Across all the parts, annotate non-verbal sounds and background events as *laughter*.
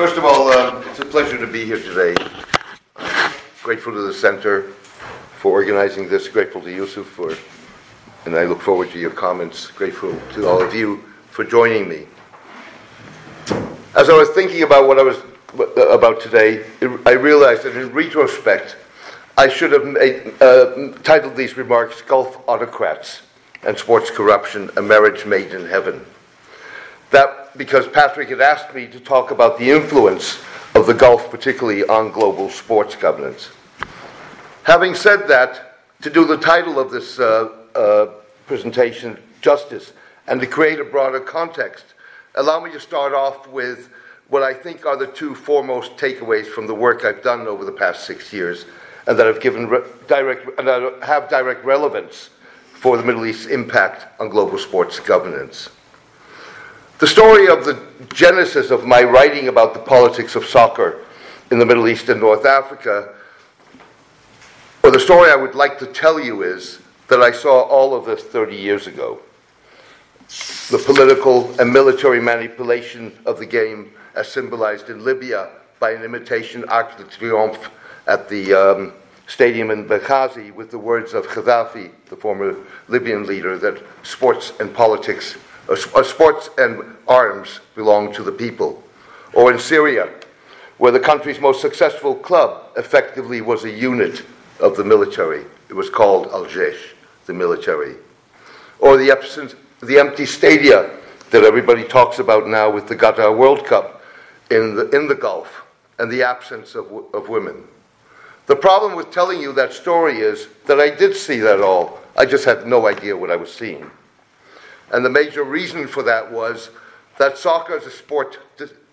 First of all, uh, it's a pleasure to be here today. I'm grateful to the center for organizing this. Grateful to Yusuf for, and I look forward to your comments. Grateful to all of you for joining me. As I was thinking about what I was about today, I realized that in retrospect, I should have made, uh, titled these remarks "Gulf Autocrats and Sports Corruption: A Marriage Made in Heaven." That because Patrick had asked me to talk about the influence of the Gulf, particularly on global sports governance. Having said that, to do the title of this uh, uh, presentation justice and to create a broader context, allow me to start off with what I think are the two foremost takeaways from the work I've done over the past six years and that have given re- direct and have direct relevance for the Middle East's impact on global sports governance. The story of the genesis of my writing about the politics of soccer in the Middle East and North Africa, or the story I would like to tell you is that I saw all of this 30 years ago. The political and military manipulation of the game, as symbolized in Libya by an imitation Arc de Triomphe at the um, stadium in Benghazi with the words of Gaddafi, the former Libyan leader, that sports and politics sports and arms belong to the people. Or in Syria, where the country's most successful club effectively was a unit of the military. It was called Al Jaish, the military. Or the, absence, the empty stadia that everybody talks about now with the Qatar World Cup in the, in the Gulf and the absence of, of women. The problem with telling you that story is that I did see that all. I just had no idea what I was seeing. And the major reason for that was that soccer as a sport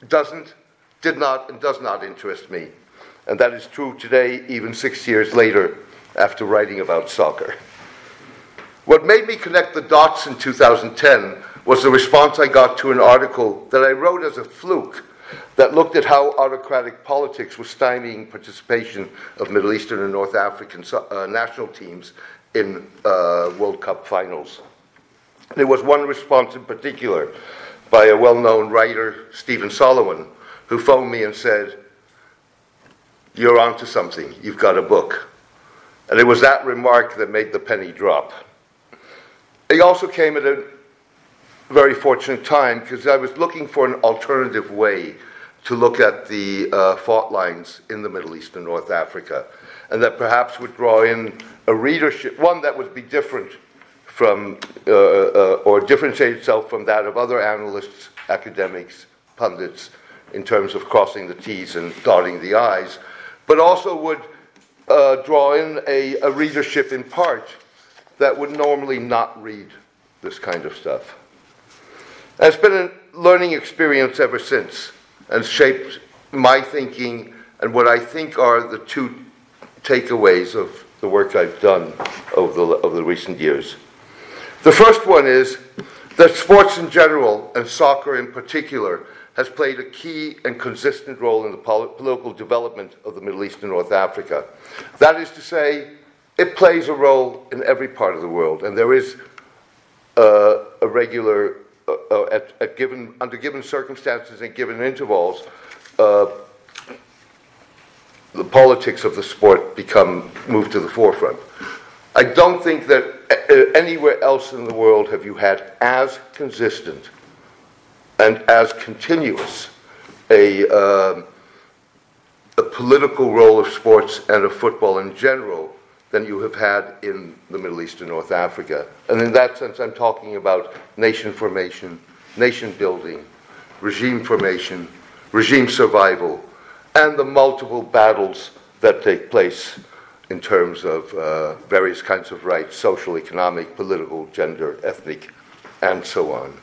doesn't, did not, and does not interest me. And that is true today, even six years later, after writing about soccer. What made me connect the dots in 2010 was the response I got to an article that I wrote as a fluke that looked at how autocratic politics was stymieing participation of Middle Eastern and North African uh, national teams in uh, World Cup finals. There was one response in particular by a well known writer, Stephen Solomon, who phoned me and said, You're onto something. You've got a book. And it was that remark that made the penny drop. It also came at a very fortunate time because I was looking for an alternative way to look at the uh, fault lines in the Middle East and North Africa, and that perhaps would draw in a readership, one that would be different from, uh, uh, or differentiate itself from that of other analysts, academics, pundits, in terms of crossing the T's and dotting the I's, but also would uh, draw in a, a readership in part that would normally not read this kind of stuff. And it's been a learning experience ever since and shaped my thinking and what I think are the two takeaways of the work I've done over the, over the recent years. The first one is that sports in general, and soccer in particular, has played a key and consistent role in the political development of the Middle East and North Africa. That is to say, it plays a role in every part of the world, and there is uh, a regular, uh, uh, at, at, given, under given circumstances and given intervals, uh, the politics of the sport become moved to the forefront. I don't think that anywhere else in the world have you had as consistent and as continuous a, uh, a political role of sports and of football in general than you have had in the Middle East and North Africa. And in that sense, I'm talking about nation formation, nation building, regime formation, regime survival, and the multiple battles that take place in terms of uh, various kinds of rights social, economic, political, gender, ethnic, and so on.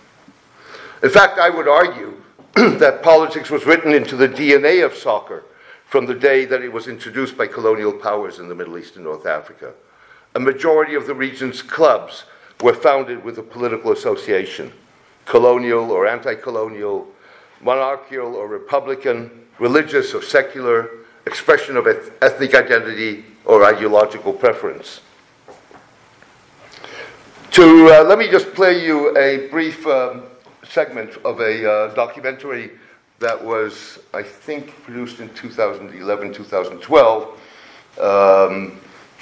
In fact, I would argue *clears throat* that politics was written into the DNA of soccer from the day that it was introduced by colonial powers in the Middle East and North Africa. A majority of the region's clubs were founded with a political association colonial or anti colonial, monarchical or republican, religious or secular, expression of ethnic identity, or ideological preference. To uh, let me just play you a brief um, segment of a uh, documentary that was, I think, produced in 2011, 2012, um,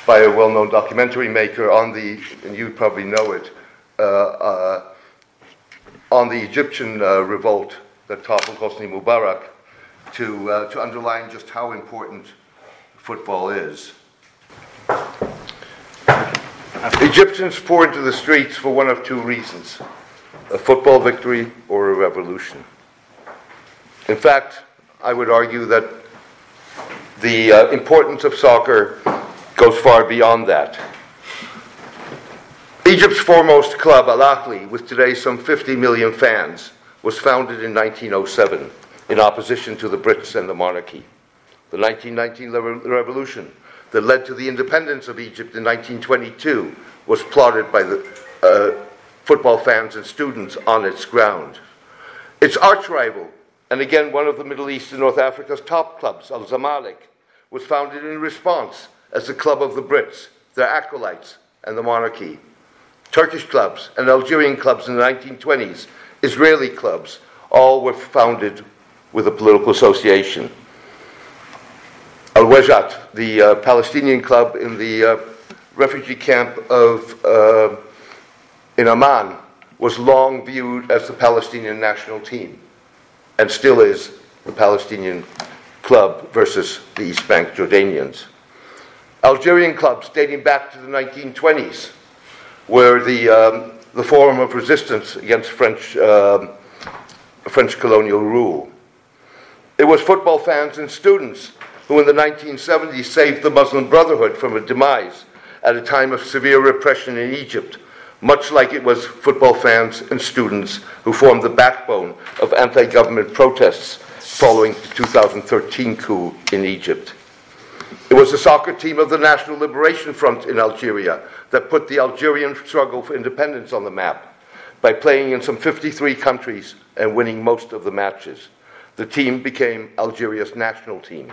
by a well-known documentary maker on the, and you probably know it, uh, uh, on the Egyptian uh, revolt that toppled Hosni Mubarak to, uh, to underline just how important football is. Egyptians pour into the streets for one of two reasons a football victory or a revolution. In fact, I would argue that the uh, importance of soccer goes far beyond that. Egypt's foremost club, Al Ahly, with today some 50 million fans, was founded in 1907 in opposition to the Brits and the monarchy. The 1919 revolution that led to the independence of Egypt in 1922 was plotted by the uh, football fans and students on its ground. Its arch rival, and again one of the Middle East and North Africa's top clubs, Al Zamalek, was founded in response as the club of the Brits, their acolytes, and the monarchy. Turkish clubs and Algerian clubs in the 1920s, Israeli clubs, all were founded with a political association. Al Wahdat, the uh, Palestinian club in the uh, refugee camp of uh, in Amman, was long viewed as the Palestinian national team, and still is the Palestinian club versus the East Bank Jordanians. Algerian clubs dating back to the 1920s were the, um, the forum of resistance against French, um, French colonial rule. It was football fans and students who in the 1970s saved the Muslim Brotherhood from a demise at a time of severe repression in Egypt, much like it was football fans and students who formed the backbone of anti government protests following the 2013 coup in Egypt. It was the soccer team of the National Liberation Front in Algeria that put the Algerian struggle for independence on the map by playing in some 53 countries and winning most of the matches. The team became Algeria's national team.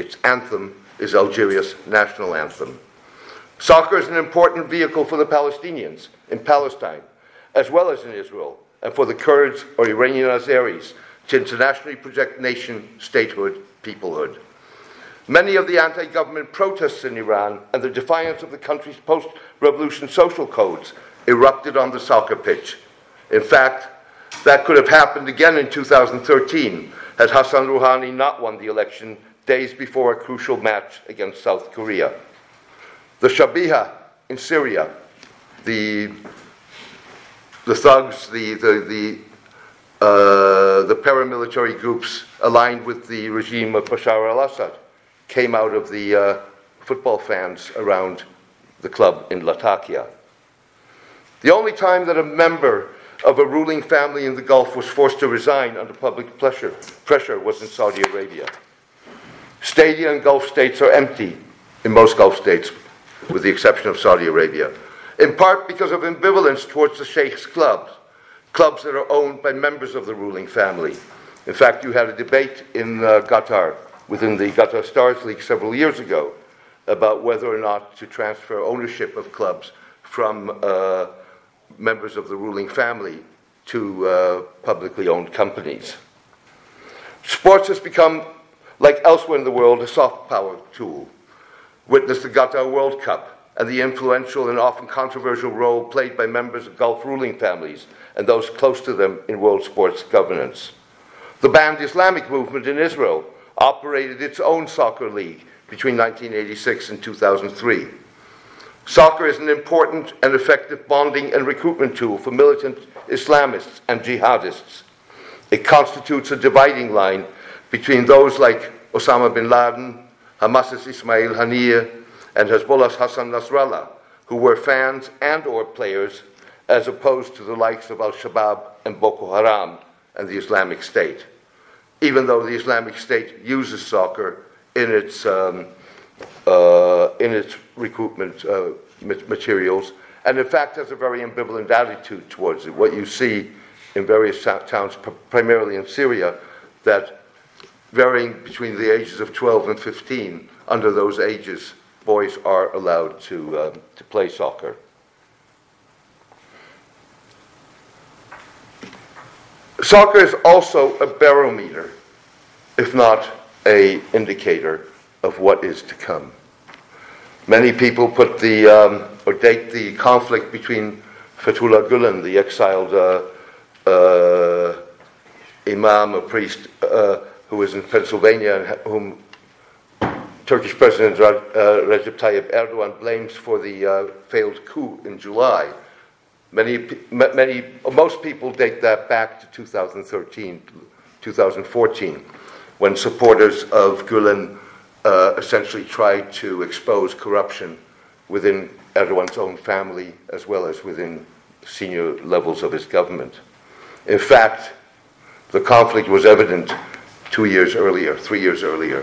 Its anthem is Algeria's national anthem. Soccer is an important vehicle for the Palestinians in Palestine, as well as in Israel, and for the Kurds or Iranian Azeris to internationally project nation, statehood, peoplehood. Many of the anti government protests in Iran and the defiance of the country's post revolution social codes erupted on the soccer pitch. In fact, that could have happened again in 2013 had Hassan Rouhani not won the election days before a crucial match against South Korea. The Shabiha in Syria, the, the thugs, the, the, the, uh, the paramilitary groups aligned with the regime of Bashar al Assad, came out of the uh, football fans around the club in Latakia. The only time that a member of a ruling family in the Gulf was forced to resign under public pressure, pressure was in Saudi Arabia. Stadia in Gulf states are empty in most Gulf states, with the exception of Saudi Arabia, in part because of ambivalence towards the Sheikh's clubs, clubs that are owned by members of the ruling family. In fact, you had a debate in uh, Qatar, within the Qatar Stars League several years ago, about whether or not to transfer ownership of clubs from uh, members of the ruling family to uh, publicly owned companies. Sports has become like elsewhere in the world, a soft power tool. Witness the Qatar World Cup and the influential and often controversial role played by members of Gulf ruling families and those close to them in world sports governance. The banned Islamic movement in Israel operated its own soccer league between 1986 and 2003. Soccer is an important and effective bonding and recruitment tool for militant Islamists and jihadists. It constitutes a dividing line between those like Osama bin Laden, Hamas's Ismail Haniyeh, and Hezbollah's Hassan Nasrallah, who were fans and or players, as opposed to the likes of Al-Shabaab and Boko Haram and the Islamic State. Even though the Islamic State uses soccer in its, um, uh, in its recruitment uh, materials, and in fact has a very ambivalent attitude towards it. What you see in various towns, primarily in Syria, that varying between the ages of 12 and 15. Under those ages, boys are allowed to, um, to play soccer. Soccer is also a barometer if not a indicator of what is to come. Many people put the, um, or date the conflict between Fethullah Gulen, the exiled uh, uh, imam, a priest uh, who was in Pennsylvania and whom Turkish President uh, Recep Tayyip Erdogan blames for the uh, failed coup in July. Many, many, most people date that back to 2013, 2014, when supporters of Gulen uh, essentially tried to expose corruption within Erdogan's own family as well as within senior levels of his government. In fact, the conflict was evident two years earlier, three years earlier,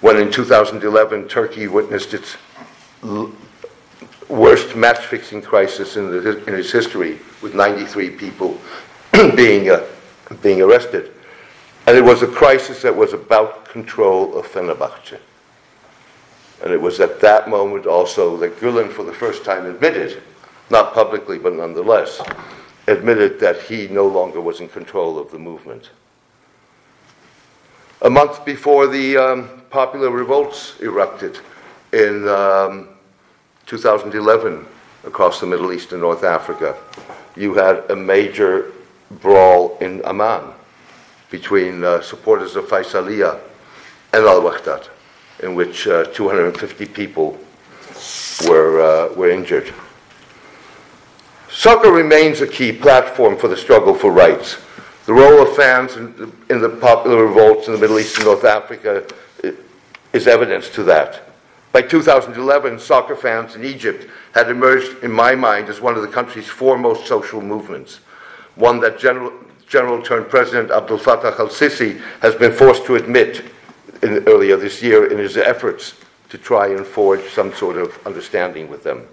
when in 2011 Turkey witnessed its l- worst match fixing crisis in, the, in, its history, with 93 people *clears throat* being, uh, being arrested. And it was a crisis that was about control of Fenerbahce. And it was at that moment also that Gulen, for the first time, admitted, not publicly but nonetheless, admitted that he no longer was in control of the movement. A month before the um, popular revolts erupted in um, 2011 across the Middle East and North Africa, you had a major brawl in Amman between uh, supporters of Faisalia and Al Wahdat, in which uh, 250 people were, uh, were injured. Soccer remains a key platform for the struggle for rights. The role of fans in the, in the popular revolts in the Middle East and North Africa is evidence to that. By 2011, soccer fans in Egypt had emerged, in my mind, as one of the country's foremost social movements, one that General, General turned President Abdel Fattah al Sisi has been forced to admit in, earlier this year in his efforts to try and forge some sort of understanding with them.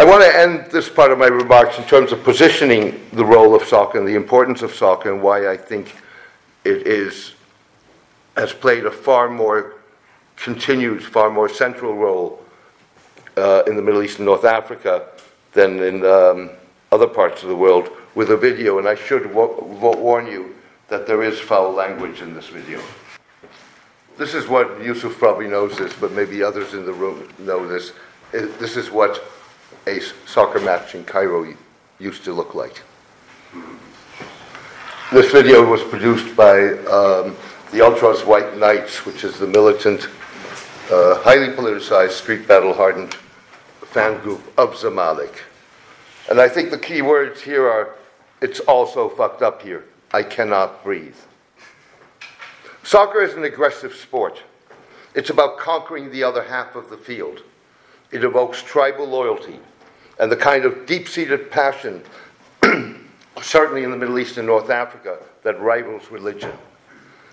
I want to end this part of my remarks in terms of positioning the role of soccer and the importance of soccer and why I think it is has played a far more continued, far more central role uh, in the Middle East and North Africa than in um, other parts of the world with a video. And I should warn you that there is foul language in this video. This is what Yusuf probably knows this, but maybe others in the room know this. This is what a soccer match in Cairo used to look like. This video was produced by um, the Ultras White Knights, which is the militant, uh, highly politicized, street battle hardened fan group of Zamalek. And I think the key words here are it's also fucked up here. I cannot breathe. Soccer is an aggressive sport. It's about conquering the other half of the field. It evokes tribal loyalty and the kind of deep seated passion, *clears throat* certainly in the Middle East and North Africa, that rivals religion.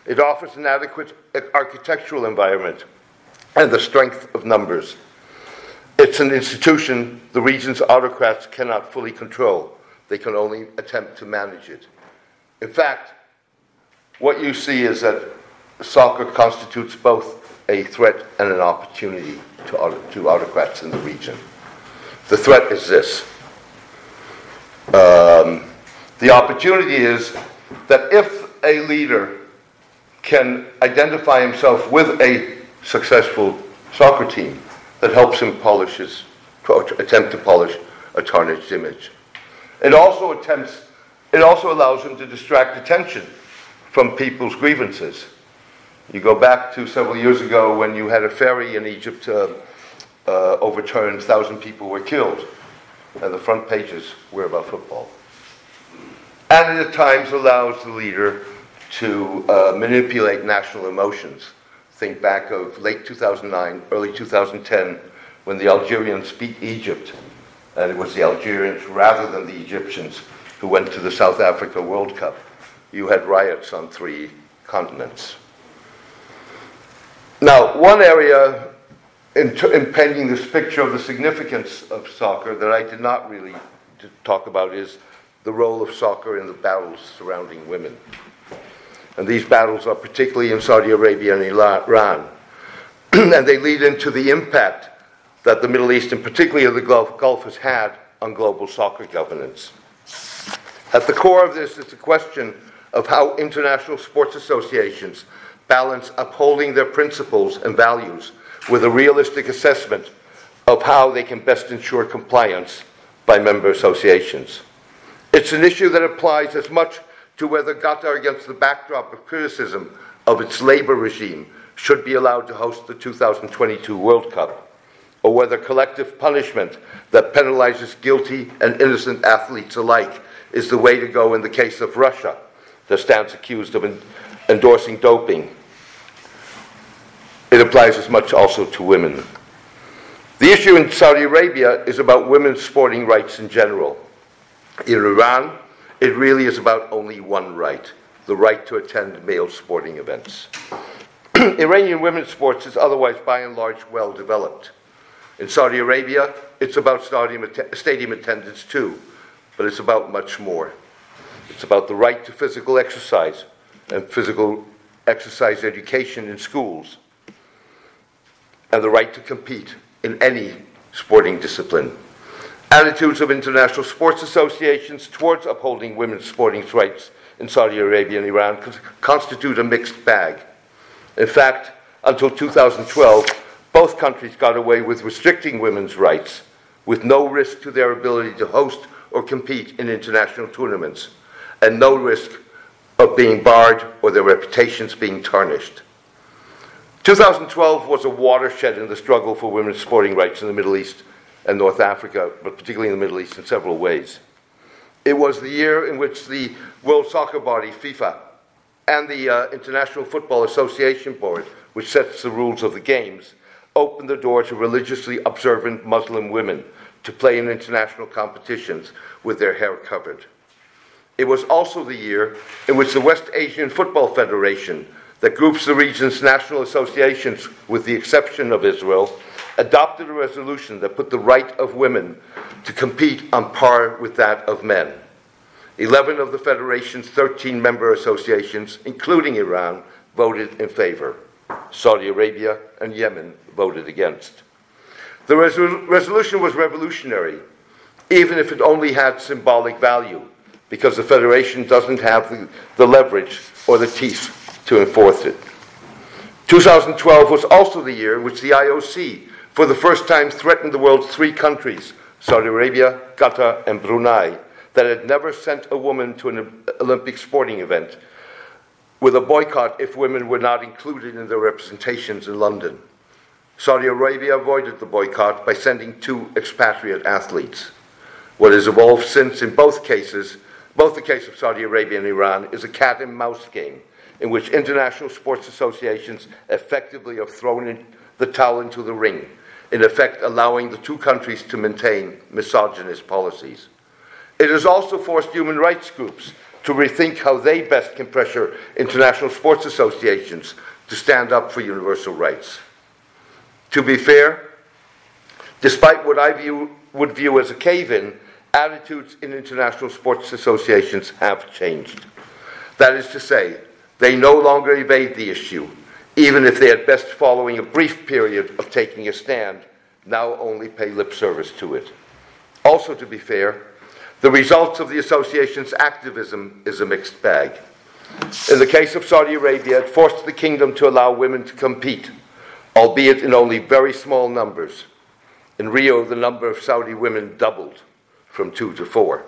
It offers an adequate architectural environment and the strength of numbers. It's an institution the region's autocrats cannot fully control. They can only attempt to manage it. In fact, what you see is that soccer constitutes both a threat and an opportunity to, to autocrats in the region. The threat is this. Um, the opportunity is that if a leader can identify himself with a successful soccer team that helps him polish his, attempt to polish a tarnished image. It also attempts it also allows him to distract attention from people's grievances. You go back to several years ago when you had a ferry in Egypt uh, uh, overturned, thousand people were killed, and the front pages were about football. And it at times allows the leader to uh, manipulate national emotions. Think back of late 2009, early 2010, when the Algerians beat Egypt, and it was the Algerians rather than the Egyptians who went to the South Africa World Cup. You had riots on three continents. Now, one area painting this picture of the significance of soccer that I did not really talk about is the role of soccer in the battles surrounding women. And these battles are particularly in Saudi Arabia and Iran. *clears throat* and they lead into the impact that the Middle East, and particularly the Gulf, Gulf, has had on global soccer governance. At the core of this is the question of how international sports associations balance upholding their principles and values with a realistic assessment of how they can best ensure compliance by member associations. It's an issue that applies as much to whether Qatar, against the backdrop of criticism of its labor regime, should be allowed to host the 2022 World Cup, or whether collective punishment that penalizes guilty and innocent athletes alike is the way to go in the case of Russia, that stands accused of endorsing doping. It applies as much also to women. The issue in Saudi Arabia is about women's sporting rights in general. In Iran, it really is about only one right the right to attend male sporting events. *clears throat* Iranian women's sports is otherwise, by and large, well developed. In Saudi Arabia, it's about stadium, stadium attendance too, but it's about much more. It's about the right to physical exercise and physical exercise education in schools, and the right to compete in any sporting discipline. Attitudes of international sports associations towards upholding women's sporting rights in Saudi Arabia and Iran constitute a mixed bag. In fact, until 2012, both countries got away with restricting women's rights with no risk to their ability to host or compete in international tournaments and no risk of being barred or their reputations being tarnished. 2012 was a watershed in the struggle for women's sporting rights in the Middle East and North Africa, but particularly in the Middle East in several ways. It was the year in which the World Soccer Body, FIFA, and the uh, International Football Association Board, which sets the rules of the games, opened the door to religiously observant Muslim women to play in international competitions with their hair covered. It was also the year in which the West Asian Football Federation, that groups the region's national associations, with the exception of Israel, adopted a resolution that put the right of women to compete on par with that of men. 11 of the Federation's 13 member associations, including Iran, voted in favor. Saudi Arabia and Yemen voted against. The resol- resolution was revolutionary, even if it only had symbolic value, because the Federation doesn't have the, the leverage or the teeth to enforce it. 2012 was also the year in which the IOC for the first time threatened the world's three countries, Saudi Arabia, Qatar, and Brunei, that had never sent a woman to an Olympic sporting event with a boycott if women were not included in their representations in London. Saudi Arabia avoided the boycott by sending two expatriate athletes. What has evolved since in both cases, both the case of Saudi Arabia and Iran, is a cat and mouse game in which international sports associations effectively have thrown the towel into the ring in effect allowing the two countries to maintain misogynist policies. It has also forced human rights groups to rethink how they best can pressure international sports associations to stand up for universal rights. To be fair, despite what I view, would view as a cave in, attitudes in international sports associations have changed. That is to say, they no longer evade the issue even if they at best following a brief period of taking a stand, now only pay lip service to it. Also, to be fair, the results of the association's activism is a mixed bag. In the case of Saudi Arabia, it forced the kingdom to allow women to compete, albeit in only very small numbers. In Rio, the number of Saudi women doubled from two to four,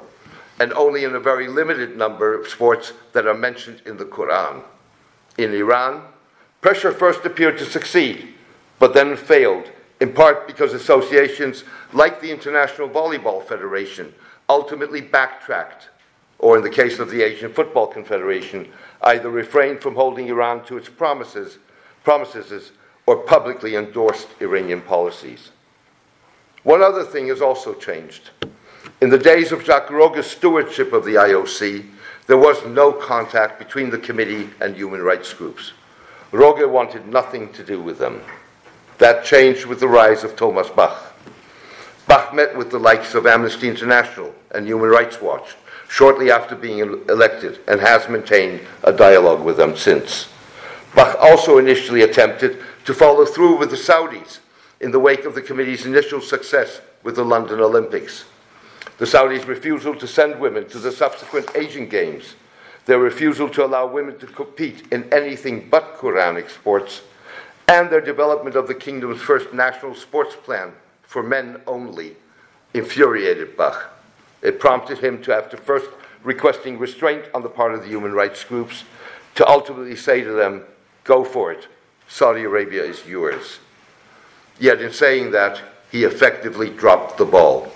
and only in a very limited number of sports that are mentioned in the Quran. In Iran, Pressure first appeared to succeed, but then failed, in part because associations like the International Volleyball Federation ultimately backtracked, or in the case of the Asian Football Confederation, either refrained from holding Iran to its promises, promises or publicly endorsed Iranian policies. One other thing has also changed. In the days of Jacques Rogge's stewardship of the IOC, there was no contact between the committee and human rights groups. Rogge wanted nothing to do with them. That changed with the rise of Thomas Bach. Bach met with the likes of Amnesty International and Human Rights Watch shortly after being elected and has maintained a dialogue with them since. Bach also initially attempted to follow through with the Saudis in the wake of the committee's initial success with the London Olympics. The Saudis' refusal to send women to the subsequent Asian Games their refusal to allow women to compete in anything but Quranic sports, and their development of the kingdom's first national sports plan for men only infuriated Bach. It prompted him to, after first requesting restraint on the part of the human rights groups, to ultimately say to them, Go for it. Saudi Arabia is yours. Yet, in saying that, he effectively dropped the ball.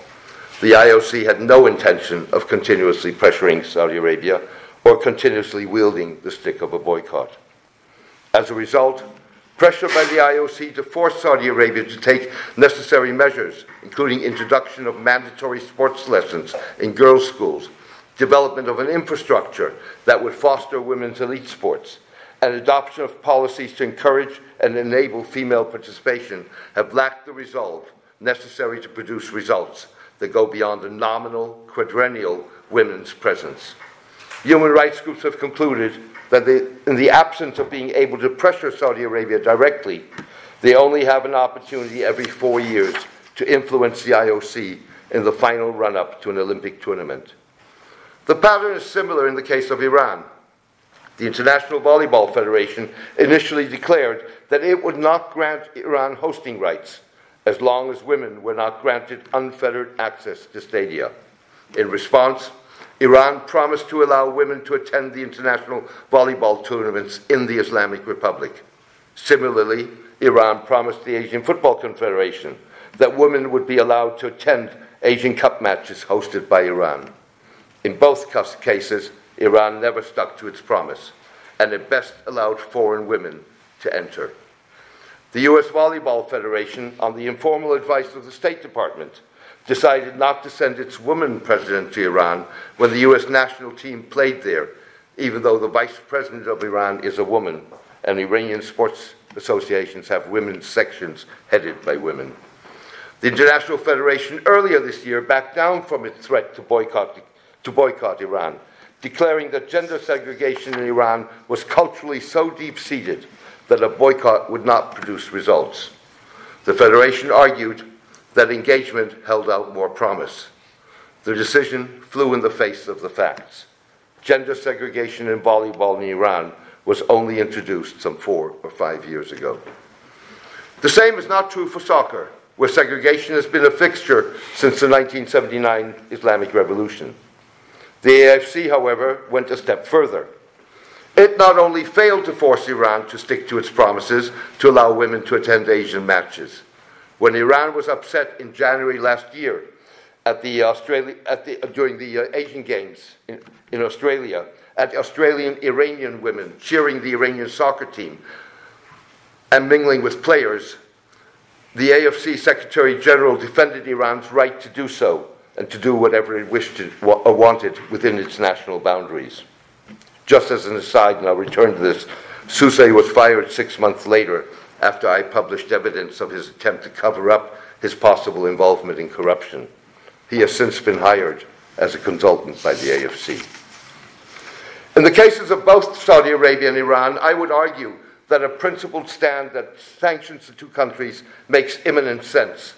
The IOC had no intention of continuously pressuring Saudi Arabia or continuously wielding the stick of a boycott. As a result, pressure by the IOC to force Saudi Arabia to take necessary measures, including introduction of mandatory sports lessons in girls' schools, development of an infrastructure that would foster women's elite sports, and adoption of policies to encourage and enable female participation have lacked the resolve necessary to produce results that go beyond the nominal, quadrennial women's presence. Human rights groups have concluded that they, in the absence of being able to pressure Saudi Arabia directly, they only have an opportunity every four years to influence the IOC in the final run up to an Olympic tournament. The pattern is similar in the case of Iran. The International Volleyball Federation initially declared that it would not grant Iran hosting rights as long as women were not granted unfettered access to stadia. In response, Iran promised to allow women to attend the international volleyball tournaments in the Islamic Republic. Similarly, Iran promised the Asian Football Confederation that women would be allowed to attend Asian Cup matches hosted by Iran. In both cases, Iran never stuck to its promise, and at best allowed foreign women to enter. The U.S. Volleyball Federation, on the informal advice of the State Department, decided not to send its woman president to Iran when the U.S. national team played there, even though the vice president of Iran is a woman, and Iranian sports associations have women's sections headed by women. The International Federation earlier this year backed down from its threat to boycott, to boycott Iran declaring that gender segregation in Iran was culturally so deep seated that a boycott would not produce results. The Federation argued that engagement held out more promise. The decision flew in the face of the facts. Gender segregation in volleyball in Iran was only introduced some four or five years ago. The same is not true for soccer, where segregation has been a fixture since the 1979 Islamic Revolution. The AFC, however, went a step further. It not only failed to force Iran to stick to its promises to allow women to attend Asian matches. When Iran was upset in January last year at the at the, uh, during the uh, Asian Games in, in Australia, at Australian Iranian women cheering the Iranian soccer team and mingling with players, the AFC Secretary General defended Iran's right to do so and to do whatever it wished to, or wanted within its national boundaries. Just as an aside, and I'll return to this, Soosay was fired six months later after I published evidence of his attempt to cover up his possible involvement in corruption. He has since been hired as a consultant by the AFC. In the cases of both Saudi Arabia and Iran, I would argue that a principled stand that sanctions the two countries makes imminent sense,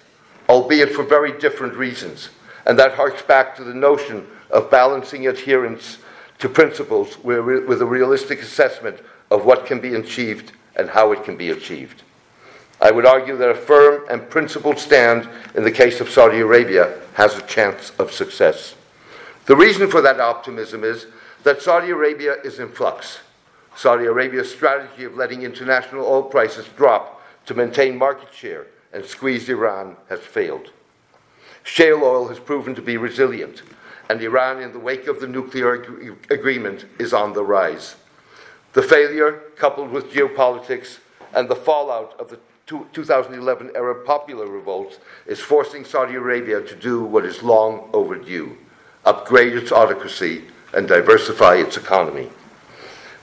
albeit for very different reasons. And that harks back to the notion of balancing adherence to principles with a realistic assessment of what can be achieved and how it can be achieved. I would argue that a firm and principled stand in the case of Saudi Arabia has a chance of success. The reason for that optimism is that Saudi Arabia is in flux. Saudi Arabia's strategy of letting international oil prices drop to maintain market share and squeeze Iran has failed. Shale oil has proven to be resilient, and Iran, in the wake of the nuclear ag- agreement, is on the rise. The failure, coupled with geopolitics and the fallout of the 2011 Arab popular revolts, is forcing Saudi Arabia to do what is long overdue upgrade its autocracy and diversify its economy.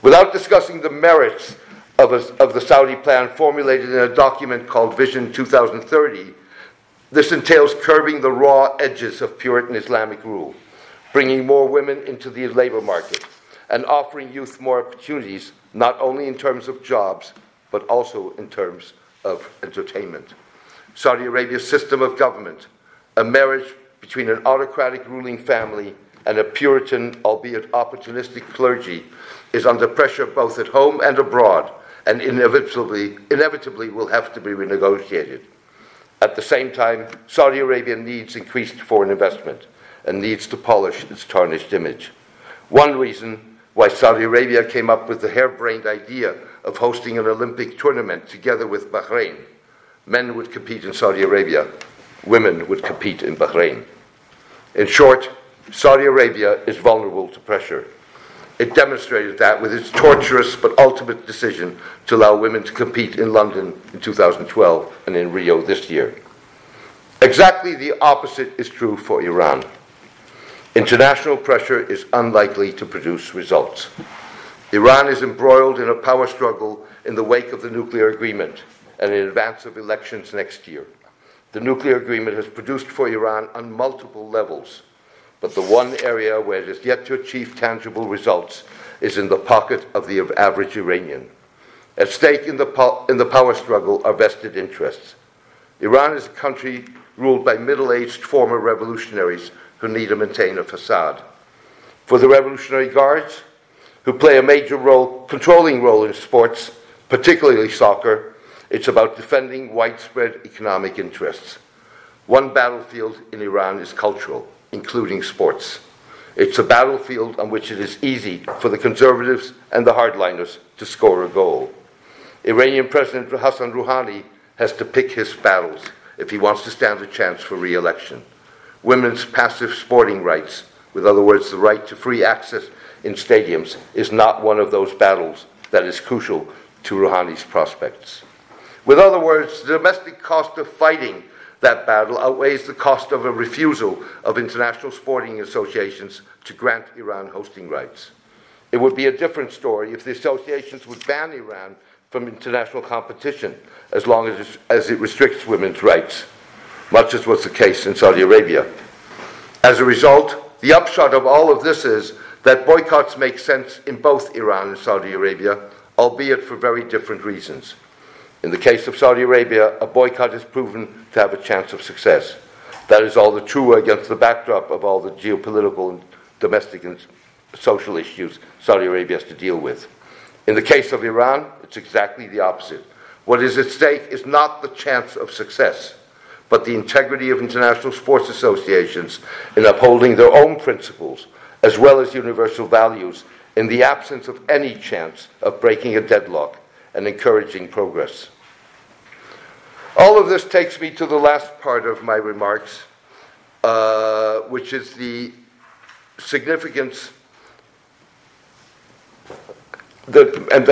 Without discussing the merits of, a, of the Saudi plan formulated in a document called Vision 2030, this entails curbing the raw edges of Puritan Islamic rule, bringing more women into the labor market, and offering youth more opportunities, not only in terms of jobs, but also in terms of entertainment. Saudi Arabia's system of government, a marriage between an autocratic ruling family and a Puritan, albeit opportunistic clergy is under pressure both at home and abroad, and inevitably, inevitably will have to be renegotiated. At the same time, Saudi Arabia needs increased foreign investment and needs to polish its tarnished image. One reason why Saudi Arabia came up with the harebrained idea of hosting an Olympic tournament together with Bahrain. Men would compete in Saudi Arabia, women would compete in Bahrain. In short, Saudi Arabia is vulnerable to pressure. It demonstrated that with its torturous but ultimate decision to allow women to compete in London in 2012 and in Rio this year. Exactly the opposite is true for Iran. International pressure is unlikely to produce results. Iran is embroiled in a power struggle in the wake of the nuclear agreement and in advance of elections next year. The nuclear agreement has produced for Iran on multiple levels but the one area where it is yet to achieve tangible results is in the pocket of the average Iranian. At stake in the, po- in the power struggle are vested interests. Iran is a country ruled by middle aged former revolutionaries who need to maintain a facade. For the Revolutionary Guards, who play a major role, controlling role in sports, particularly soccer, it's about defending widespread economic interests. One battlefield in Iran is cultural including sports. It's a battlefield on which it is easy for the conservatives and the hardliners to score a goal. Iranian President Hassan Rouhani has to pick his battles if he wants to stand a chance for re election. Women's passive sporting rights, with other words, the right to free access in stadiums, is not one of those battles that is crucial to Rouhani's prospects. With other words, the domestic cost of fighting that battle outweighs the cost of a refusal of international sporting associations to grant Iran hosting rights. It would be a different story if the associations would ban Iran from international competition as long as, as it restricts women's rights, much as was the case in Saudi Arabia. As a result, the upshot of all of this is that boycotts make sense in both Iran and Saudi Arabia, albeit for very different reasons. In the case of Saudi Arabia, a boycott is proven to have a chance of success. That is all the truer against the backdrop of all the geopolitical and domestic and social issues Saudi Arabia has to deal with. In the case of Iran, it's exactly the opposite. What is at stake is not the chance of success, but the integrity of international sports associations in upholding their own principles as well as universal values in the absence of any chance of breaking a deadlock and encouraging progress. All of this takes me to the last part of my remarks, uh, which is the significance, the, and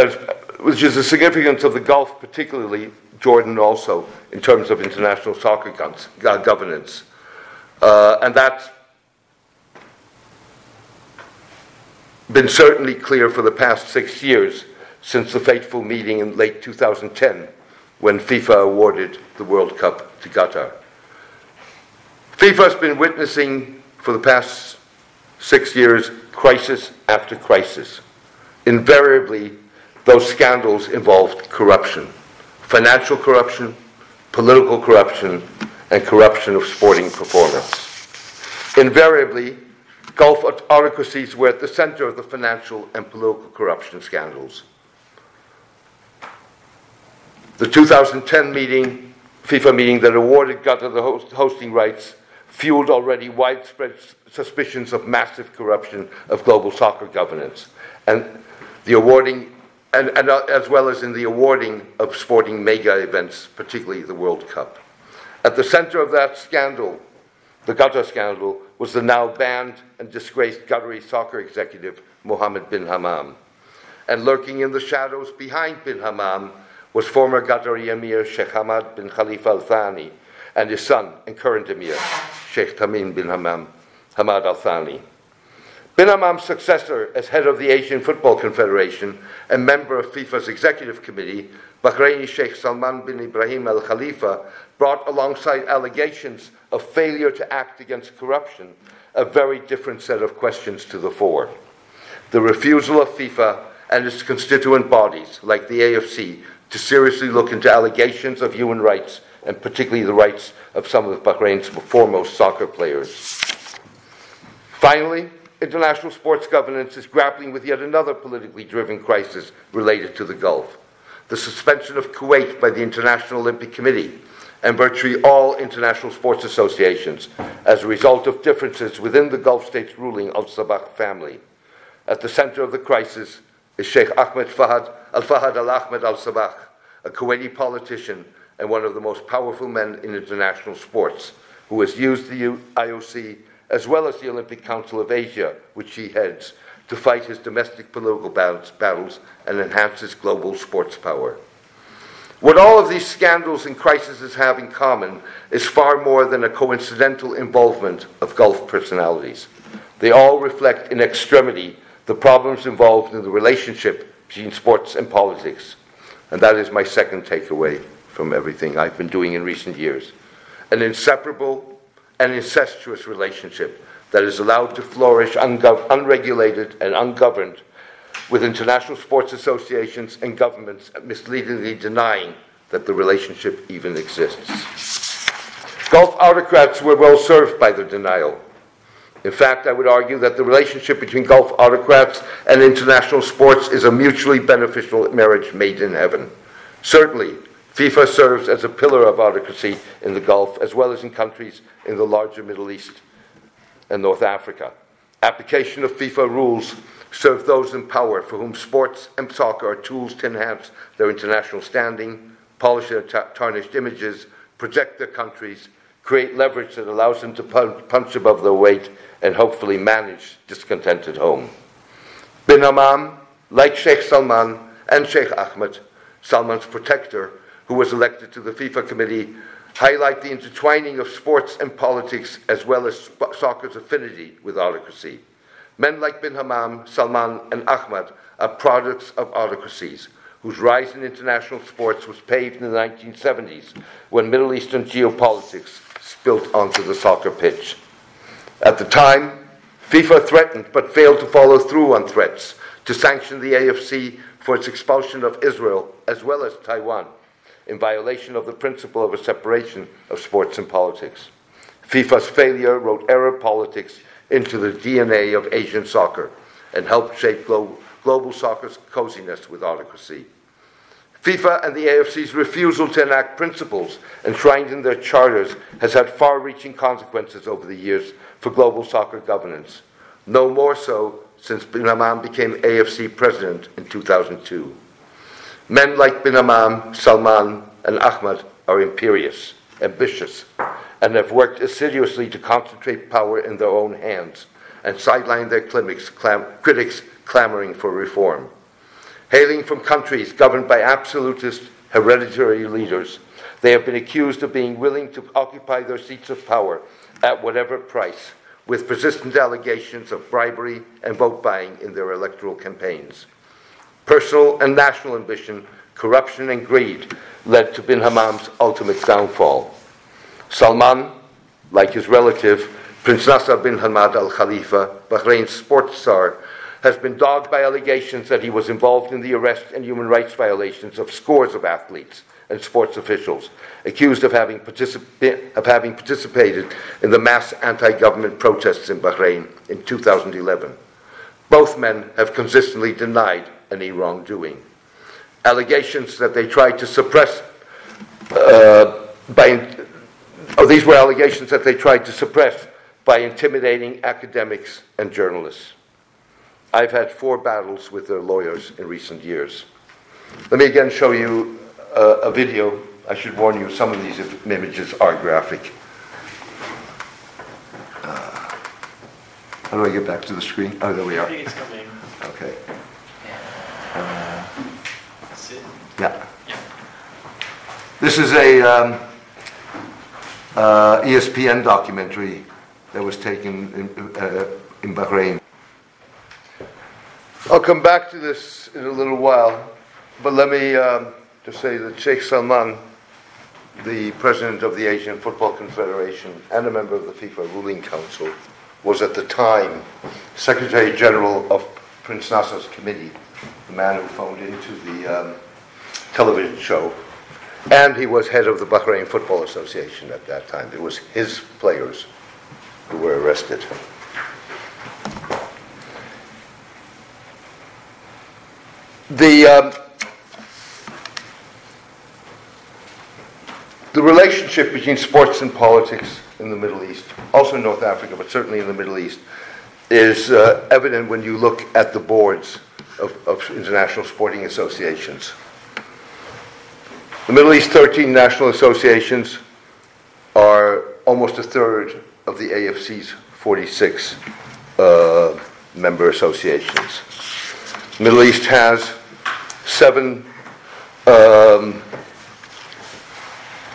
which is the significance of the Gulf, particularly Jordan, also in terms of international soccer governance, uh, and that's been certainly clear for the past six years since the fateful meeting in late 2010 when FIFA awarded the World Cup to Qatar. FIFA has been witnessing for the past six years crisis after crisis. Invariably, those scandals involved corruption financial corruption, political corruption, and corruption of sporting performance. Invariably, Gulf autocracies were at the center of the financial and political corruption scandals. The 2010 meeting, FIFA meeting that awarded Qatar the host, hosting rights fueled already widespread suspicions of massive corruption of global soccer governance, and the awarding, and, and uh, as well as in the awarding of sporting mega events, particularly the World Cup. At the center of that scandal, the Qatar scandal, was the now banned and disgraced Qatari soccer executive Mohammed bin Hammam. And lurking in the shadows behind bin Hammam was former Qatari Emir Sheikh Hamad bin Khalifa Al Thani and his son and current Emir, Sheikh Tamim bin Hammam, Hamad Al Thani. Bin Hammam's successor as head of the Asian Football Confederation and member of FIFA's executive committee, Bahraini Sheikh Salman bin Ibrahim Al Khalifa, brought alongside allegations of failure to act against corruption a very different set of questions to the fore. The refusal of FIFA and its constituent bodies, like the AFC, to seriously look into allegations of human rights, and particularly the rights of some of Bahrain's foremost soccer players. Finally, international sports governance is grappling with yet another politically driven crisis related to the Gulf the suspension of Kuwait by the International Olympic Committee and virtually all international sports associations as a result of differences within the Gulf states ruling Al Sabah family. At the center of the crisis is Sheikh Ahmed Fahad Al Fahad Al Ahmed Al Sabah, a Kuwaiti politician and one of the most powerful men in international sports, who has used the IOC as well as the Olympic Council of Asia, which he heads, to fight his domestic political battles and enhance his global sports power. What all of these scandals and crises have in common is far more than a coincidental involvement of Gulf personalities. They all reflect in extremity the problems involved in the relationship between sports and politics. And that is my second takeaway from everything I've been doing in recent years. An inseparable and incestuous relationship that is allowed to flourish unregulated and ungoverned, with international sports associations and governments misleadingly denying that the relationship even exists. Gulf autocrats were well served by the denial. In fact, I would argue that the relationship between Gulf autocrats and international sports is a mutually beneficial marriage made in heaven. Certainly, FIFA serves as a pillar of autocracy in the Gulf as well as in countries in the larger Middle East and North Africa. Application of FIFA rules serve those in power for whom sports and soccer are tools to enhance their international standing, polish their tarnished images, project their countries, create leverage that allows them to punch above their weight, and hopefully manage discontent at home. Bin Hammam, like Sheikh Salman and Sheikh Ahmed, Salman's protector, who was elected to the FIFA committee, highlight the intertwining of sports and politics as well as soccer's affinity with autocracy. Men like bin Hammam, Salman, and Ahmad are products of autocracies whose rise in international sports was paved in the 1970s when Middle Eastern geopolitics spilt onto the soccer pitch. At the time, FIFA threatened but failed to follow through on threats to sanction the AFC for its expulsion of Israel as well as Taiwan in violation of the principle of a separation of sports and politics. FIFA's failure wrote Arab politics into the DNA of Asian soccer and helped shape glo- global soccer's coziness with autocracy. FIFA and the AFC's refusal to enact principles enshrined in their charters has had far reaching consequences over the years for global soccer governance, no more so since Bin Hammam became AFC president in 2002. Men like Bin Hammam, Salman, and Ahmad are imperious, ambitious, and have worked assiduously to concentrate power in their own hands and sideline their clinics, clam- critics clamoring for reform. Hailing from countries governed by absolutist hereditary leaders, they have been accused of being willing to occupy their seats of power at whatever price, with persistent allegations of bribery and vote buying in their electoral campaigns. Personal and national ambition, corruption, and greed led to bin Hammam's ultimate downfall. Salman, like his relative, Prince Nasser bin Hamad al Khalifa, Bahrain's sports star, has been dogged by allegations that he was involved in the arrest and human rights violations of scores of athletes and sports officials, accused of having, participa- of having participated in the mass anti government protests in Bahrain in 2011. Both men have consistently denied any wrongdoing. Allegations that they tried to suppress uh, by, oh, these were allegations that they tried to suppress by intimidating academics and journalists. I've had four battles with their lawyers in recent years. Let me again show you uh, a video. I should warn you, some of these images are graphic. Uh, how do I get back to the screen? Oh, there we are. Okay. Yeah. This is a um, uh, ESPN documentary that was taken in, uh, in Bahrain. I'll come back to this in a little while, but let me um, just say that Sheikh Salman, the president of the Asian Football Confederation and a member of the FIFA ruling council, was at the time Secretary General of Prince Nasser's committee, the man who phoned into the um, television show. And he was head of the Bahrain Football Association at that time. It was his players who were arrested. The, um, the relationship between sports and politics in the Middle East, also in North Africa, but certainly in the Middle East, is uh, evident when you look at the boards of, of international sporting associations. The Middle East 13 national associations are almost a third of the AFC's 46 uh, member associations. Middle East has seven um,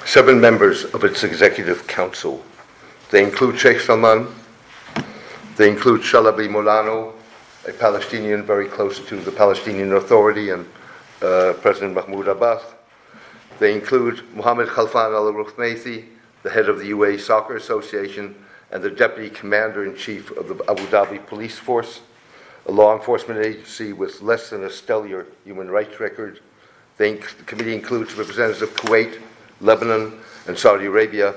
seven members of its executive council. They include Sheikh Salman. They include Shalabi Molano, a Palestinian very close to the Palestinian Authority and uh, President Mahmoud Abbas. They include Mohammed Khalfan Al Romaithi, the head of the UAE Soccer Association and the deputy commander in chief of the Abu Dhabi Police Force, a law enforcement agency with less than a stellar human rights record. The committee includes representatives of Kuwait, Lebanon, and Saudi Arabia,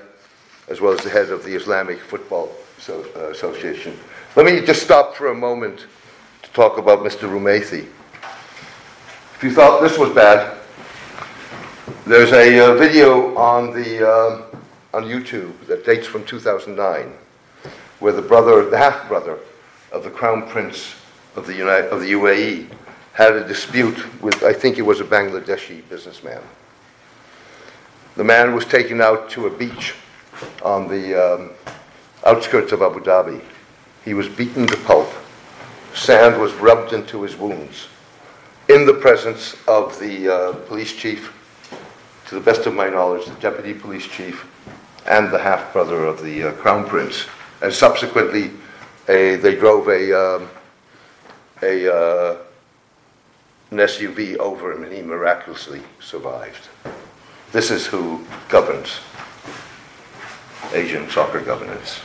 as well as the head of the Islamic Football uh, Association. Let me just stop for a moment to talk about Mr. Romaithi. If you thought this was bad, there's a uh, video on the uh, on YouTube that dates from 2009, where the brother, the half brother of the Crown Prince of the, United, of the UAE, had a dispute with, I think it was a Bangladeshi businessman. The man was taken out to a beach on the um, outskirts of Abu Dhabi. He was beaten to pulp. Sand was rubbed into his wounds. In the presence of the uh, police chief, to the best of my knowledge, the deputy police chief, and the half brother of the uh, crown prince. And subsequently, a, they drove a, um, a, uh, an SUV over him, and he miraculously survived. This is who governs Asian soccer governance.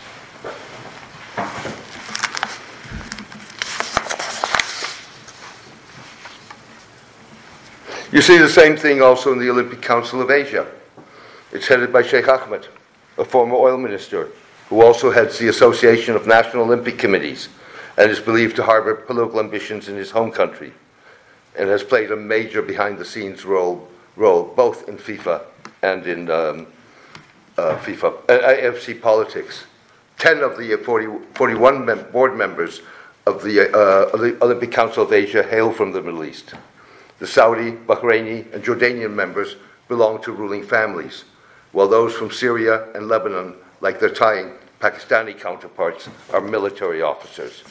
You see the same thing also in the Olympic Council of Asia. It's headed by Sheikh Ahmed, a former oil minister, who also heads the Association of National Olympic Committees and is believed to harbor political ambitions in his home country and has played a major behind the scenes role, role both in FIFA and in um, uh, FIFA, uh, AFC politics. 10 of the 40, 41 mem- board members of the, uh, the Olympic Council of Asia hail from the Middle East. The Saudi, Bahraini, and Jordanian members belong to ruling families while those from Syria and Lebanon, like their Thai Pakistani counterparts, are military officers.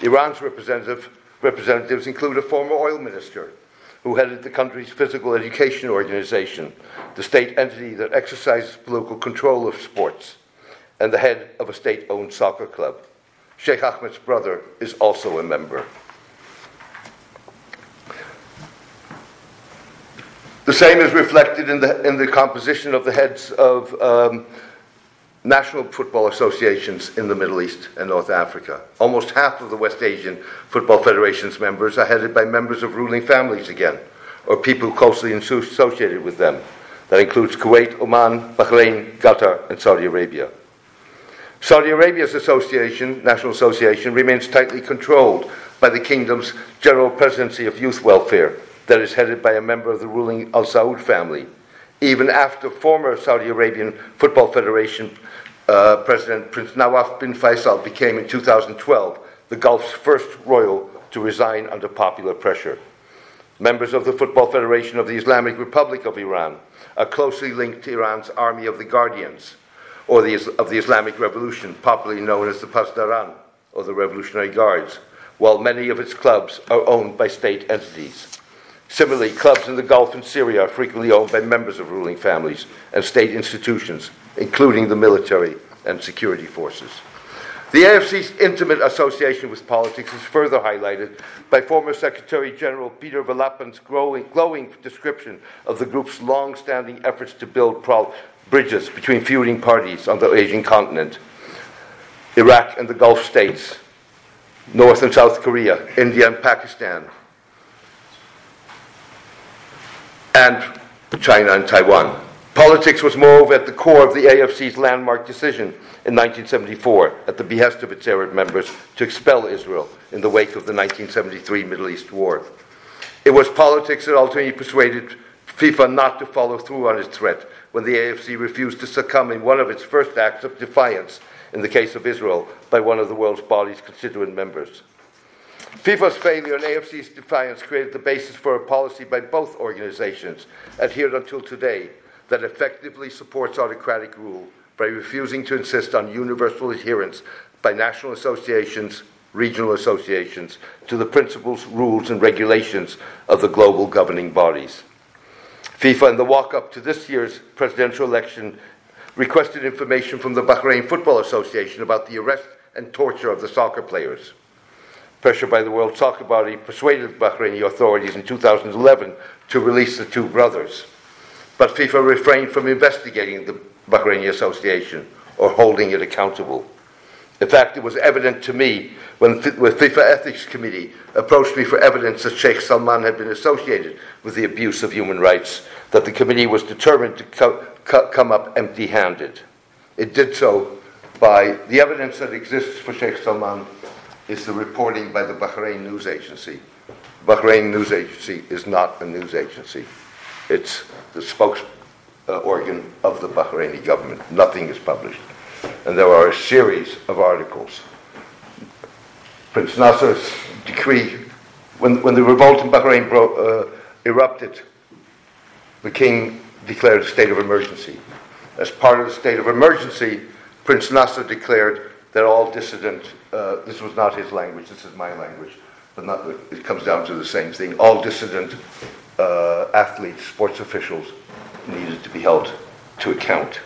Iran's representative, representatives include a former oil minister who headed the country's physical education organization, the state entity that exercises political control of sports, and the head of a state owned soccer club. Sheikh Ahmed's brother is also a member. The same is reflected in the, in the composition of the heads of um, national football associations in the Middle East and North Africa. Almost half of the West Asian Football Federation's members are headed by members of ruling families again, or people closely associated with them. That includes Kuwait, Oman, Bahrain, Qatar, and Saudi Arabia. Saudi Arabia's association, National Association, remains tightly controlled by the kingdom's General Presidency of Youth Welfare, that is headed by a member of the ruling Al Saud family, even after former Saudi Arabian Football Federation uh, President Prince Nawaf bin Faisal became in 2012 the Gulf's first royal to resign under popular pressure. Members of the Football Federation of the Islamic Republic of Iran are closely linked to Iran's Army of the Guardians, or the, of the Islamic Revolution, popularly known as the Pasdaran, or the Revolutionary Guards, while many of its clubs are owned by state entities. Similarly, clubs in the Gulf and Syria are frequently owned by members of ruling families and state institutions, including the military and security forces. The AFC's intimate association with politics is further highlighted by former Secretary General Peter Velappan's growing, glowing description of the group's long standing efforts to build pro- bridges between feuding parties on the Asian continent Iraq and the Gulf states, North and South Korea, India and Pakistan, and China and Taiwan. Politics was moreover at the core of the AFC's landmark decision in 1974 at the behest of its Arab members to expel Israel in the wake of the 1973 Middle East War. It was politics that ultimately persuaded FIFA not to follow through on its threat when the AFC refused to succumb in one of its first acts of defiance in the case of Israel by one of the world's body's constituent members. FIFA's failure and AFC's defiance created the basis for a policy by both organizations, adhered until today, that effectively supports autocratic rule by refusing to insist on universal adherence by national associations, regional associations, to the principles, rules, and regulations of the global governing bodies. FIFA, in the walk up to this year's presidential election, requested information from the Bahrain Football Association about the arrest and torture of the soccer players. Pressure by the World Soccer Body persuaded the Bahraini authorities in 2011 to release the two brothers. But FIFA refrained from investigating the Bahraini Association or holding it accountable. In fact, it was evident to me when the FIFA Ethics Committee approached me for evidence that Sheikh Salman had been associated with the abuse of human rights that the committee was determined to co- co- come up empty handed. It did so by the evidence that exists for Sheikh Salman is the reporting by the Bahrain News Agency. Bahrain News Agency is not a news agency. It's the spokes uh, organ of the Bahraini government. Nothing is published. And there are a series of articles. Prince Nasser's decree, when, when the revolt in Bahrain bro- uh, erupted, the king declared a state of emergency. As part of the state of emergency, Prince Nasser declared that all dissident, uh, this was not his language, this is my language, but not, it comes down to the same thing. All dissident uh, athletes, sports officials, needed to be held to account.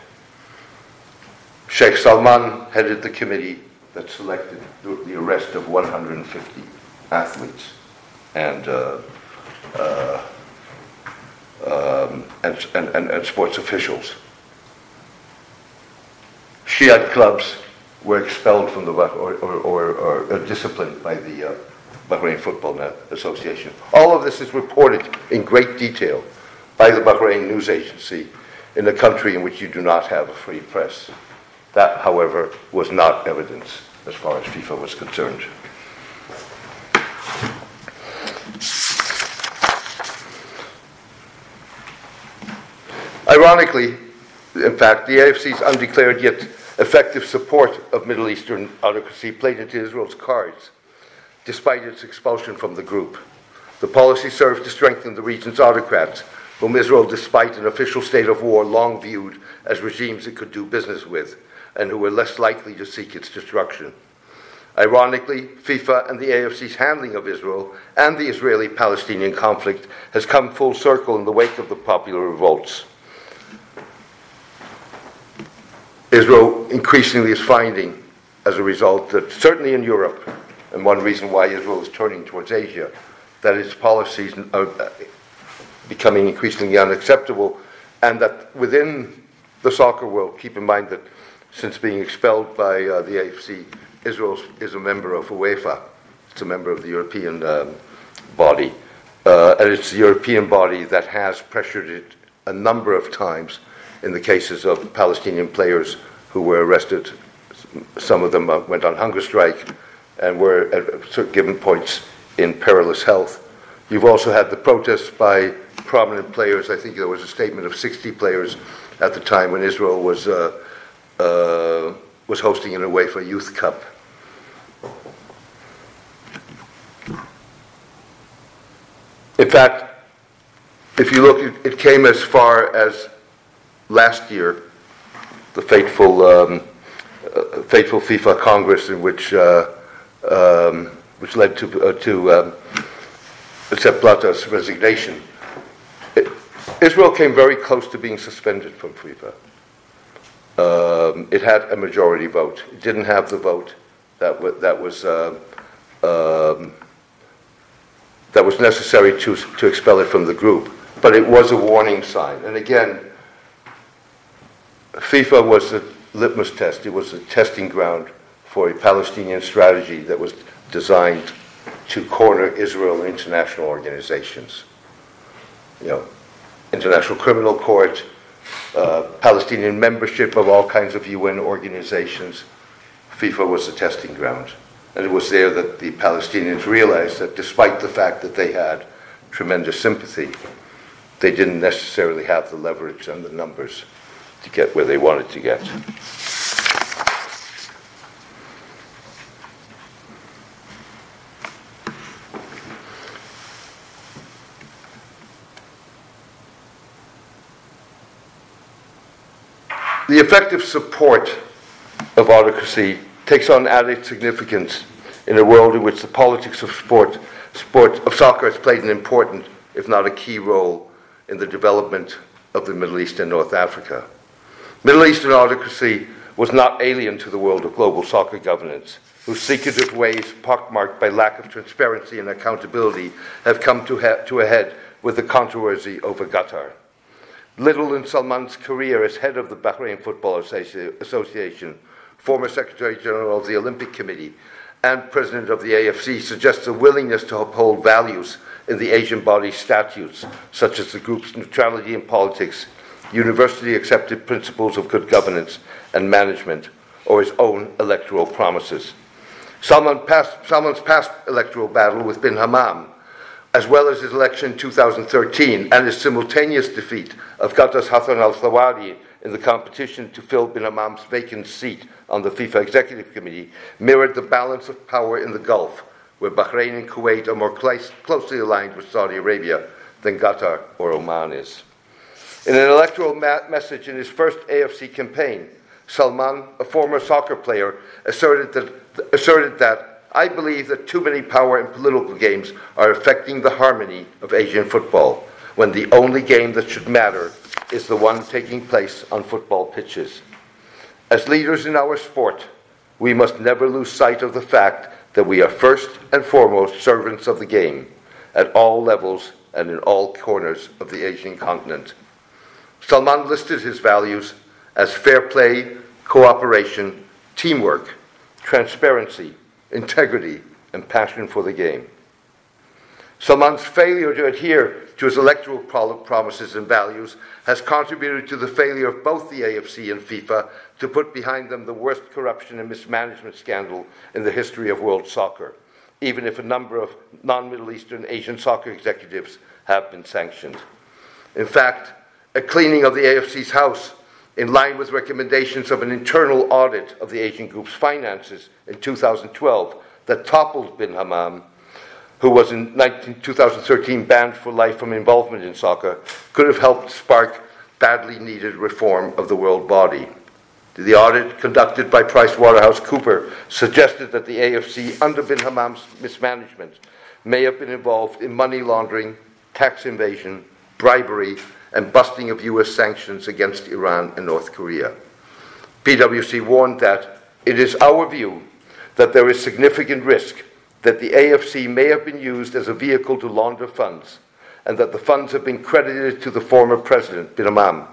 Sheikh Salman headed the committee that selected the arrest of 150 athletes and, uh, uh, um, and, and, and, sports officials. Shiite clubs were expelled from the or, or, or, or disciplined by the uh, Bahrain Football Association. All of this is reported in great detail by the Bahrain News Agency in a country in which you do not have a free press. That, however, was not evidence as far as FIFA was concerned. Ironically, in fact, the AFC's undeclared yet effective support of Middle Eastern autocracy played into Israel's cards, despite its expulsion from the group. The policy served to strengthen the region's autocrats, whom Israel, despite an official state of war, long viewed as regimes it could do business with, and who were less likely to seek its destruction. Ironically, FIFA and the AFC's handling of Israel and the Israeli Palestinian conflict has come full circle in the wake of the popular revolts. Israel increasingly is finding, as a result, that certainly in Europe, and one reason why Israel is turning towards Asia, that its policies are becoming increasingly unacceptable, and that within the soccer world, keep in mind that since being expelled by uh, the AFC, Israel is a member of UEFA. It's a member of the European um, body. Uh, and it's the European body that has pressured it a number of times in the cases of Palestinian players who were arrested. Some of them uh, went on hunger strike and were at given points in perilous health. You've also had the protests by prominent players. I think there was a statement of 60 players at the time when Israel was, uh, uh, was hosting an UEFA Youth Cup. In fact, if you look, it came as far as last year, the fateful, um, uh, fateful FIFA Congress, in which uh, um, which led to uh, to um, Sepp Blatter's resignation. It, Israel came very close to being suspended from FIFA. Um, it had a majority vote. It didn't have the vote that w- that was. Uh, um, that was necessary to, to expel it from the group. But it was a warning sign. And again, FIFA was a litmus test, it was a testing ground for a Palestinian strategy that was designed to corner Israel and international organizations. You know, International Criminal Court, uh, Palestinian membership of all kinds of UN organizations. FIFA was a testing ground. And it was there that the Palestinians realized that despite the fact that they had tremendous sympathy, they didn't necessarily have the leverage and the numbers to get where they wanted to get. The effective support of autocracy takes on added significance in a world in which the politics of sport, sport of soccer has played an important, if not a key role in the development of the Middle East and North Africa. Middle Eastern autocracy was not alien to the world of global soccer governance, whose secretive ways, pockmarked by lack of transparency and accountability, have come to, he- to a head with the controversy over Qatar. Little in Salman's career as head of the Bahrain Football Association, former Secretary General of the Olympic Committee, and President of the AFC suggests a willingness to uphold values in the Asian body statutes, such as the group's neutrality in politics, universally accepted principles of good governance and management, or his own electoral promises. Salman Salman's past electoral battle with bin Hammam as well as his election in 2013 and his simultaneous defeat of Qatar's Hassan al Thawadi in the competition to fill bin Hammam's vacant seat on the FIFA Executive Committee, mirrored the balance of power in the Gulf, where Bahrain and Kuwait are more cl- closely aligned with Saudi Arabia than Qatar or Oman is. In an electoral ma- message in his first AFC campaign, Salman, a former soccer player, asserted that, asserted that I believe that too many power and political games are affecting the harmony of Asian football, when the only game that should matter is the one taking place on football pitches. As leaders in our sport, we must never lose sight of the fact that we are first and foremost servants of the game at all levels and in all corners of the Asian continent. Salman listed his values as fair play, cooperation, teamwork, transparency, integrity, and passion for the game. Salman's failure to adhere to his electoral promises and values has contributed to the failure of both the AFC and FIFA to put behind them the worst corruption and mismanagement scandal in the history of world soccer, even if a number of non Middle Eastern Asian soccer executives have been sanctioned. In fact, a cleaning of the AFC's house in line with recommendations of an internal audit of the Asian Group's finances in 2012 that toppled bin Hammam, who was in 19, 2013 banned for life from involvement in soccer, could have helped spark badly needed reform of the world body. The audit conducted by PricewaterhouseCooper suggested that the AFC, under bin Hammam's mismanagement, may have been involved in money laundering, tax evasion, bribery, and busting of U.S. sanctions against Iran and North Korea. PwC warned that it is our view that there is significant risk that the AFC may have been used as a vehicle to launder funds and that the funds have been credited to the former president, bin Hammam,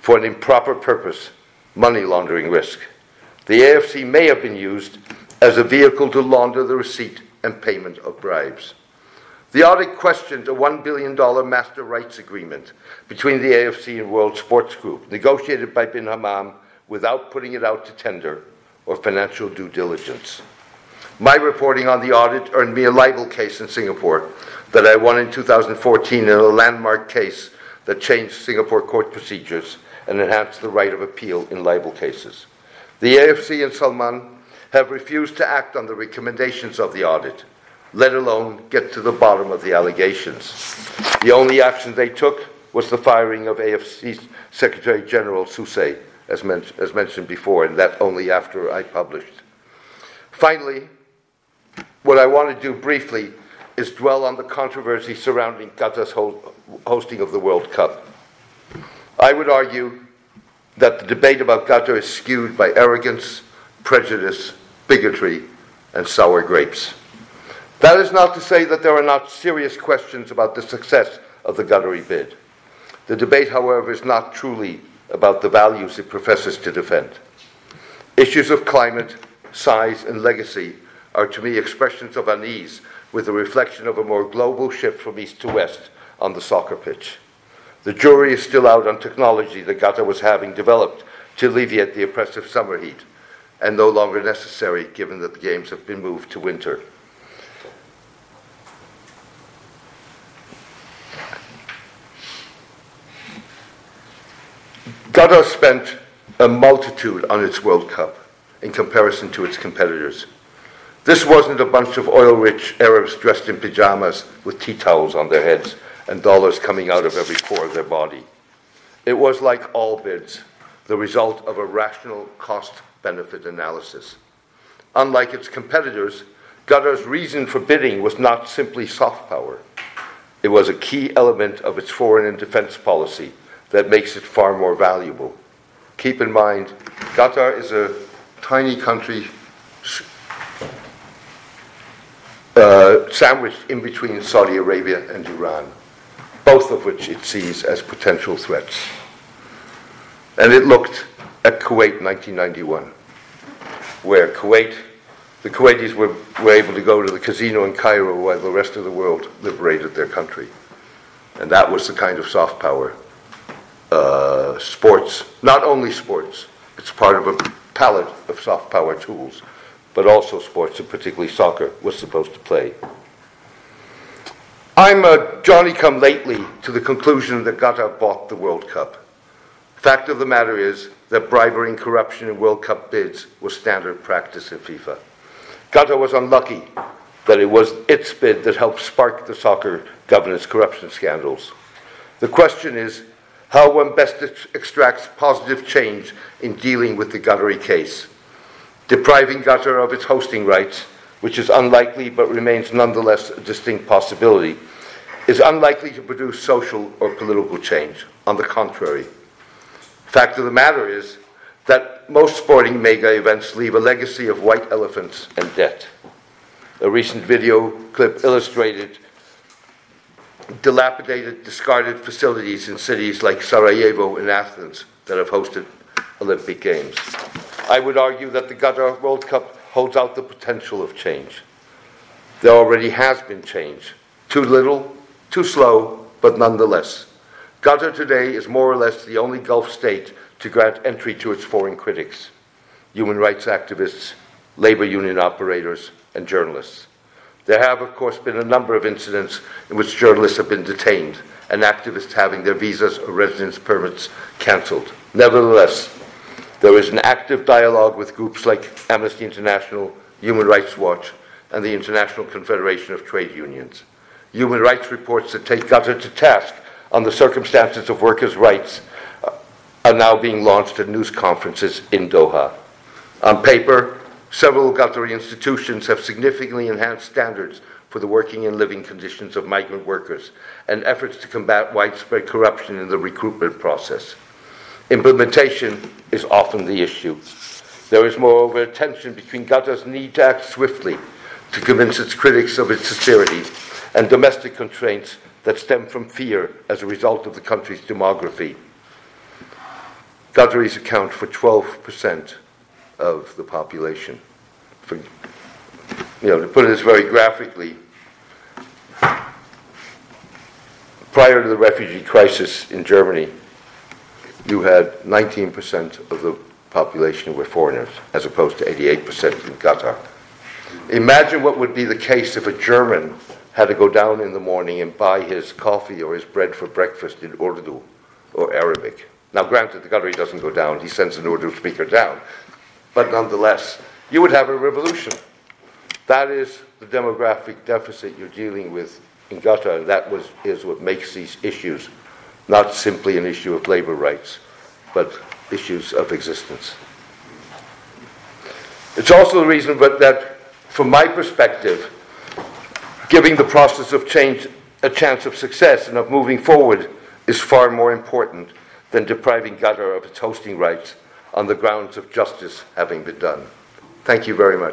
for an improper purpose, money laundering risk. The AFC may have been used as a vehicle to launder the receipt and payment of bribes. The audit questioned a $1 billion master rights agreement between the AFC and World Sports Group, negotiated by bin Hammam without putting it out to tender or financial due diligence. My reporting on the audit earned me a libel case in Singapore that I won in 2014 in a landmark case that changed Singapore court procedures and enhanced the right of appeal in libel cases. The AFC and Salman have refused to act on the recommendations of the audit let alone get to the bottom of the allegations. The only action they took was the firing of AFC Secretary General Soosay, as, men- as mentioned before, and that only after I published. Finally, what I want to do briefly is dwell on the controversy surrounding Qatar's ho- hosting of the World Cup. I would argue that the debate about Qatar is skewed by arrogance, prejudice, bigotry, and sour grapes. That is not to say that there are not serious questions about the success of the Qatari bid. The debate, however, is not truly about the values it professes to defend. Issues of climate, size, and legacy are to me expressions of unease with the reflection of a more global shift from east to west on the soccer pitch. The jury is still out on technology that Qatar was having developed to alleviate the oppressive summer heat, and no longer necessary given that the games have been moved to winter. Qatar spent a multitude on its World Cup in comparison to its competitors. This wasn't a bunch of oil rich Arabs dressed in pajamas with tea towels on their heads and dollars coming out of every pore of their body. It was like all bids, the result of a rational cost benefit analysis. Unlike its competitors, Qatar's reason for bidding was not simply soft power. It was a key element of its foreign and defense policy that makes it far more valuable. Keep in mind, Qatar is a tiny country uh, sandwiched in between Saudi Arabia and Iran, both of which it sees as potential threats. And it looked at Kuwait 1991, where Kuwait, the Kuwaitis were, were able to go to the casino in Cairo while the rest of the world liberated their country. And that was the kind of soft power. Uh, sports, not only sports, it's part of a palette of soft power tools but also sports, and particularly soccer, was supposed to play. I'm a Johnny come lately to the conclusion that Qatar bought the World Cup. Fact of the matter is that bribery and corruption in World Cup bids was standard practice in FIFA. Qatar was unlucky that it was its bid that helped spark the soccer governance corruption scandals. The question is how one best extracts positive change in dealing with the Qatari case depriving Qatar of its hosting rights, which is unlikely but remains nonetheless a distinct possibility, is unlikely to produce social or political change. On the contrary, fact of the matter is that most sporting mega events leave a legacy of white elephants and debt. A recent video clip illustrated dilapidated, discarded facilities in cities like Sarajevo and Athens that have hosted Olympic Games. I would argue that the Qatar World Cup holds out the potential of change. There already has been change. Too little, too slow, but nonetheless. Qatar today is more or less the only Gulf state to grant entry to its foreign critics human rights activists, labor union operators, and journalists. There have, of course, been a number of incidents in which journalists have been detained and activists having their visas or residence permits cancelled. Nevertheless, there is an active dialogue with groups like Amnesty International, Human Rights Watch, and the International Confederation of Trade Unions. Human rights reports that take Qatar to task on the circumstances of workers' rights uh, are now being launched at news conferences in Doha. On paper, several Qatari institutions have significantly enhanced standards for the working and living conditions of migrant workers and efforts to combat widespread corruption in the recruitment process. Implementation is often the issue. There is, moreover, a tension between Qatar's need to act swiftly to convince its critics of its sincerity and domestic constraints that stem from fear as a result of the country's demography. Qataris account for 12% of the population. For, you know, to put this very graphically, prior to the refugee crisis in Germany, you had 19% of the population were foreigners, as opposed to 88% in Qatar. Imagine what would be the case if a German had to go down in the morning and buy his coffee or his bread for breakfast in Urdu or Arabic. Now, granted, the Qatari doesn't go down, he sends an Urdu speaker down. But nonetheless, you would have a revolution. That is the demographic deficit you're dealing with in Qatar, and that was, is what makes these issues not simply an issue of labor rights, but issues of existence. It's also the reason but that, from my perspective, giving the process of change a chance of success and of moving forward is far more important than depriving Qatar of its hosting rights on the grounds of justice having been done. Thank you very much.